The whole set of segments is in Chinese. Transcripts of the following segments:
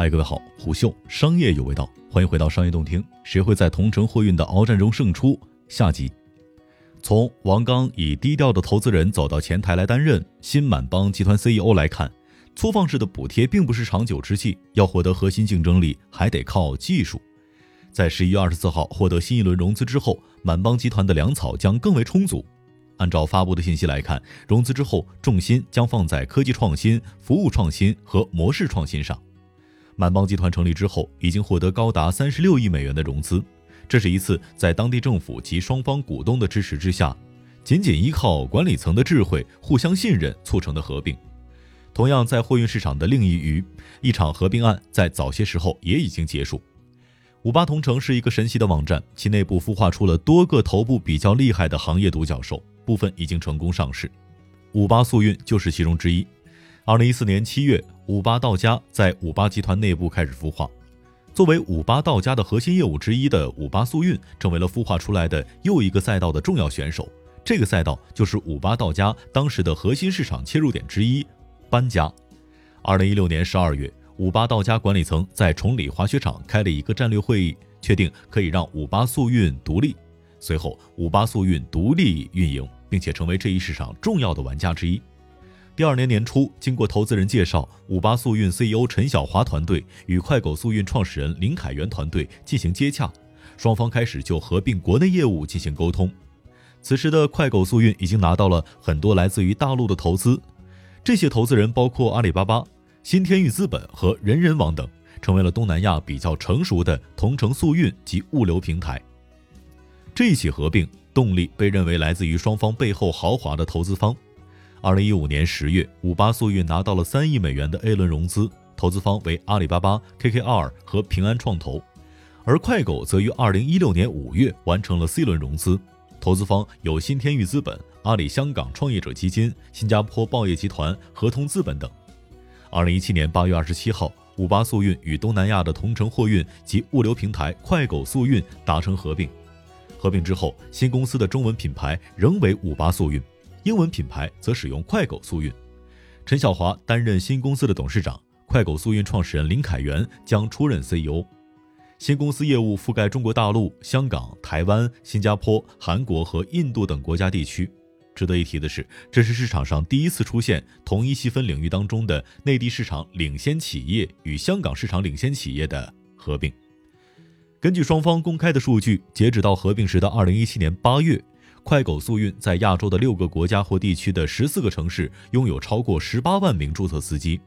嗨，各位好，虎嗅商业有味道，欢迎回到商业洞听。谁会在同城货运的鏖战中胜出？下集。从王刚以低调的投资人走到前台来担任新满帮集团 CEO 来看，粗放式的补贴并不是长久之计，要获得核心竞争力，还得靠技术。在十一月二十四号获得新一轮融资之后，满帮集团的粮草将更为充足。按照发布的信息来看，融资之后重心将放在科技创新、服务创新和模式创新上。满帮集团成立之后，已经获得高达三十六亿美元的融资。这是一次在当地政府及双方股东的支持之下，仅仅依靠管理层的智慧、互相信任促成的合并。同样，在货运市场的另一隅，一场合并案在早些时候也已经结束。五八同城是一个神奇的网站，其内部孵化出了多个头部比较厉害的行业独角兽，部分已经成功上市。五八速运就是其中之一。二零一四年七月，五八到家在五八集团内部开始孵化。作为五八到家的核心业务之一的五八速运，成为了孵化出来的又一个赛道的重要选手。这个赛道就是五八到家当时的核心市场切入点之一——搬家。二零一六年十二月，五八到家管理层在崇礼滑雪场开了一个战略会议，确定可以让五八速运独立。随后，五八速运独立运营，并且成为这一市场重要的玩家之一。第二年年初，经过投资人介绍，五八速运 CEO 陈晓华团队与快狗速运创始人林凯源团队进行接洽，双方开始就合并国内业务进行沟通。此时的快狗速运已经拿到了很多来自于大陆的投资，这些投资人包括阿里巴巴、新天域资本和人人网等，成为了东南亚比较成熟的同城速运及物流平台。这一起合并动力被认为来自于双方背后豪华的投资方。二零一五年十月，五八速运拿到了三亿美元的 A 轮融资，投资方为阿里巴巴、KKR 和平安创投，而快狗则于二零一六年五月完成了 C 轮融资，投资方有新天域资本、阿里香港创业者基金、新加坡报业集团、合同资本等。二零一七年八月二十七号，五八速运与东南亚的同城货运及物流平台快狗速运达成合并，合并之后，新公司的中文品牌仍为五八速运。英文品牌则使用快狗速运，陈晓华担任新公司的董事长，快狗速运创始人林凯源将出任 CEO。新公司业务覆盖中国大陆、香港、台湾、新加坡、韩国和印度等国家地区。值得一提的是，这是市场上第一次出现同一细分领域当中的内地市场领先企业与香港市场领先企业的合并。根据双方公开的数据，截止到合并时的二零一七年八月。快狗速运在亚洲的六个国家或地区的十四个城市拥有超过十八万名注册司机，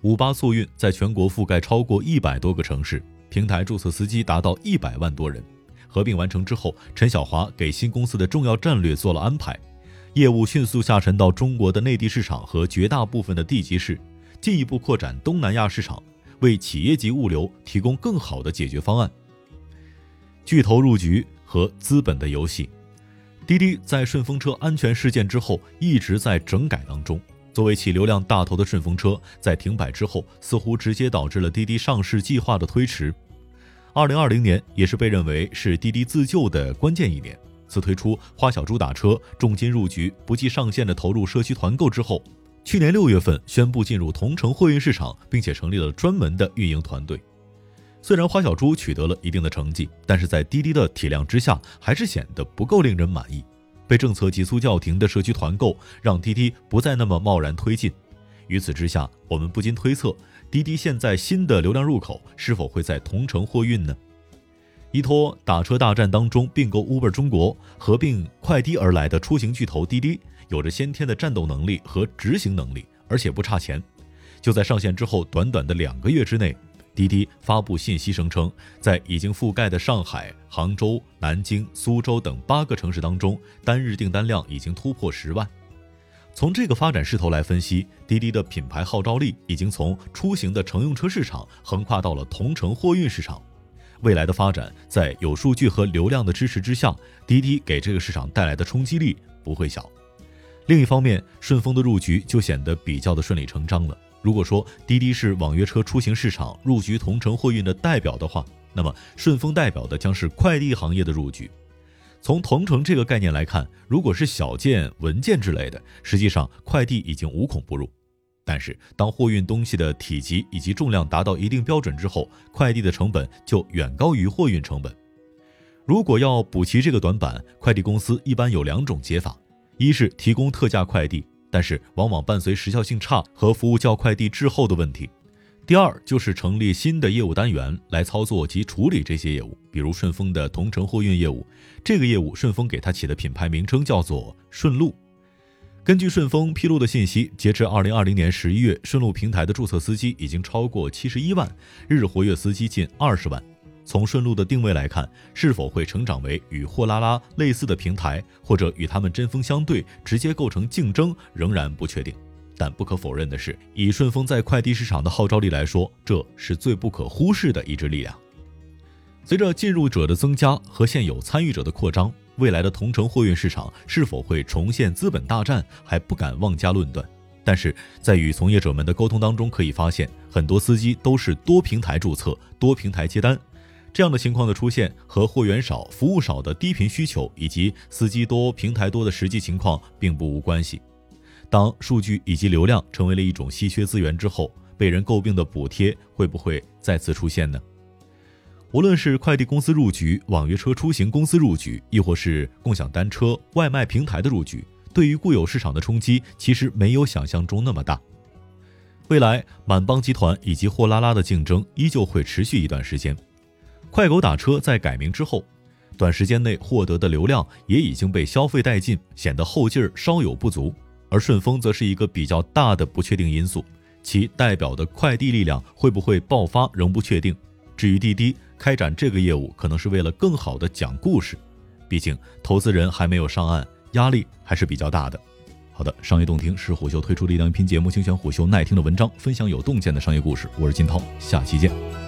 五八速运在全国覆盖超过一百多个城市，平台注册司机达到一百万多人。合并完成之后，陈晓华给新公司的重要战略做了安排，业务迅速下沉到中国的内地市场和绝大部分的地级市，进一步扩展东南亚市场，为企业级物流提供更好的解决方案。巨头入局和资本的游戏。滴滴在顺风车安全事件之后一直在整改当中。作为其流量大头的顺风车，在停摆之后，似乎直接导致了滴滴上市计划的推迟。二零二零年也是被认为是滴滴自救的关键一年。自推出花小猪打车、重金入局、不计上限的投入社区团购之后，去年六月份宣布进入同城货运市场，并且成立了专门的运营团队。虽然花小猪取得了一定的成绩，但是在滴滴的体量之下，还是显得不够令人满意。被政策急速叫停的社区团购，让滴滴不再那么贸然推进。于此之下，我们不禁推测，滴滴现在新的流量入口是否会在同城货运呢？依托打车大战当中并购 Uber 中国、合并快滴而来的出行巨头滴滴，有着先天的战斗能力和执行能力，而且不差钱。就在上线之后短短的两个月之内。滴滴发布信息声称，在已经覆盖的上海、杭州、南京、苏州等八个城市当中，单日订单量已经突破十万。从这个发展势头来分析，滴滴的品牌号召力已经从出行的乘用车市场横跨到了同城货运市场。未来的发展，在有数据和流量的支持之下，滴滴给这个市场带来的冲击力不会小。另一方面，顺丰的入局就显得比较的顺理成章了。如果说滴滴是网约车出行市场入局同城货运的代表的话，那么顺丰代表的将是快递行业的入局。从同城这个概念来看，如果是小件文件之类的，实际上快递已经无孔不入。但是当货运东西的体积以及重量达到一定标准之后，快递的成本就远高于货运成本。如果要补齐这个短板，快递公司一般有两种解法：一是提供特价快递，但是往往伴随时效性差和服务较快递滞后的问题；第二就是成立新的业务单元来操作及处理这些业务，比如顺丰的同城货运业务。这个业务顺丰给它起的品牌名称叫做“顺路”。根据顺丰披露的信息，截至二零二零年十一月，顺路平台的注册司机已经超过七十一万，日活跃司机近二十万。从顺路的定位来看，是否会成长为与货拉拉类似的平台，或者与他们针锋相对，直接构成竞争，仍然不确定。但不可否认的是，以顺丰在快递市场的号召力来说，这是最不可忽视的一支力量。随着进入者的增加和现有参与者的扩张，未来的同城货运市场是否会重现资本大战，还不敢妄加论断。但是在与从业者们的沟通当中，可以发现，很多司机都是多平台注册、多平台接单。这样的情况的出现和货源少、服务少的低频需求，以及司机多、平台多的实际情况并不无关系。当数据以及流量成为了一种稀缺资源之后，被人诟病的补贴会不会再次出现呢？无论是快递公司入局、网约车出行公司入局，亦或是共享单车、外卖平台的入局，对于固有市场的冲击其实没有想象中那么大。未来满帮集团以及货拉拉的竞争依旧会持续一段时间。快狗打车在改名之后，短时间内获得的流量也已经被消费殆尽，显得后劲儿稍有不足。而顺丰则是一个比较大的不确定因素，其代表的快递力量会不会爆发仍不确定。至于滴滴开展这个业务，可能是为了更好的讲故事，毕竟投资人还没有上岸，压力还是比较大的。好的，商业动听是虎嗅推出的一档音频节目，精选虎嗅耐听的文章，分享有洞见的商业故事。我是金涛，下期见。